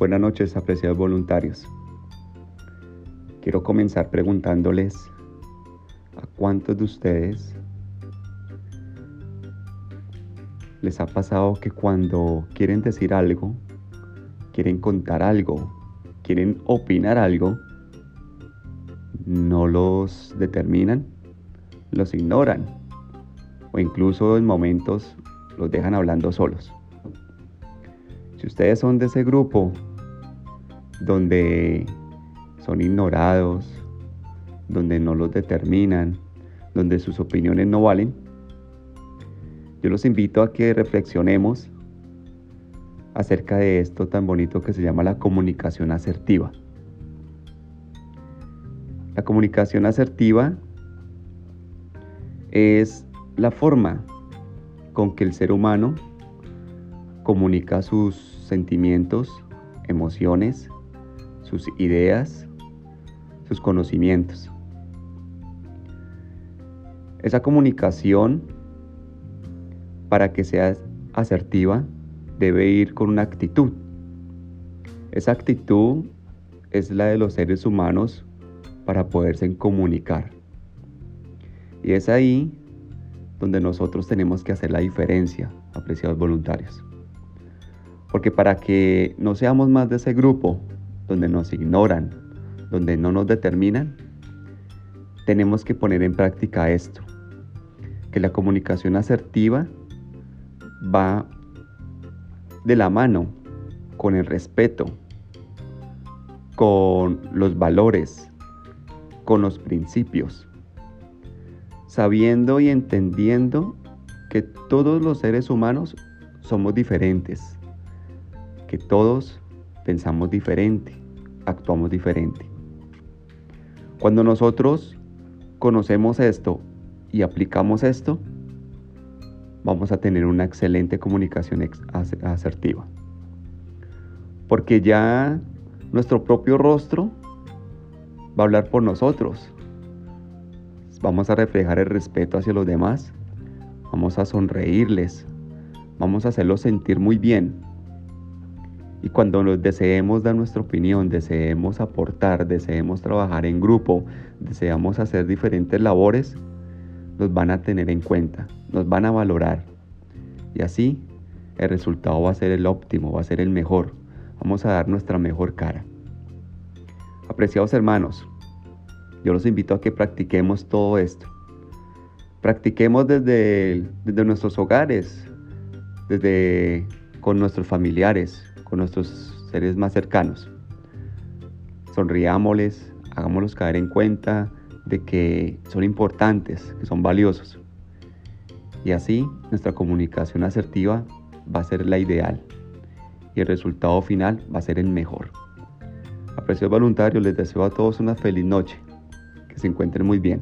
Buenas noches, apreciados voluntarios. Quiero comenzar preguntándoles a cuántos de ustedes les ha pasado que cuando quieren decir algo, quieren contar algo, quieren opinar algo, no los determinan, los ignoran o incluso en momentos los dejan hablando solos. Si ustedes son de ese grupo donde son ignorados, donde no los determinan, donde sus opiniones no valen, yo los invito a que reflexionemos acerca de esto tan bonito que se llama la comunicación asertiva. La comunicación asertiva es la forma con que el ser humano comunica sus sentimientos, emociones, sus ideas, sus conocimientos. Esa comunicación, para que sea asertiva, debe ir con una actitud. Esa actitud es la de los seres humanos para poderse comunicar. Y es ahí donde nosotros tenemos que hacer la diferencia, apreciados voluntarios. Porque para que no seamos más de ese grupo donde nos ignoran, donde no nos determinan, tenemos que poner en práctica esto, que la comunicación asertiva va de la mano con el respeto, con los valores, con los principios, sabiendo y entendiendo que todos los seres humanos somos diferentes, que todos pensamos diferente, actuamos diferente. Cuando nosotros conocemos esto y aplicamos esto, vamos a tener una excelente comunicación asertiva. Porque ya nuestro propio rostro va a hablar por nosotros. Vamos a reflejar el respeto hacia los demás. Vamos a sonreírles. Vamos a hacerlos sentir muy bien. Y cuando nos deseemos dar nuestra opinión, deseemos aportar, deseemos trabajar en grupo, deseamos hacer diferentes labores, nos van a tener en cuenta, nos van a valorar. Y así el resultado va a ser el óptimo, va a ser el mejor. Vamos a dar nuestra mejor cara. Apreciados hermanos, yo los invito a que practiquemos todo esto. Practiquemos desde, desde nuestros hogares, desde con nuestros familiares, con nuestros seres más cercanos. Sonriámosles, hagámoslos caer en cuenta de que son importantes, que son valiosos. Y así nuestra comunicación asertiva va a ser la ideal y el resultado final va a ser el mejor. Apreciados voluntarios, les deseo a todos una feliz noche. Que se encuentren muy bien.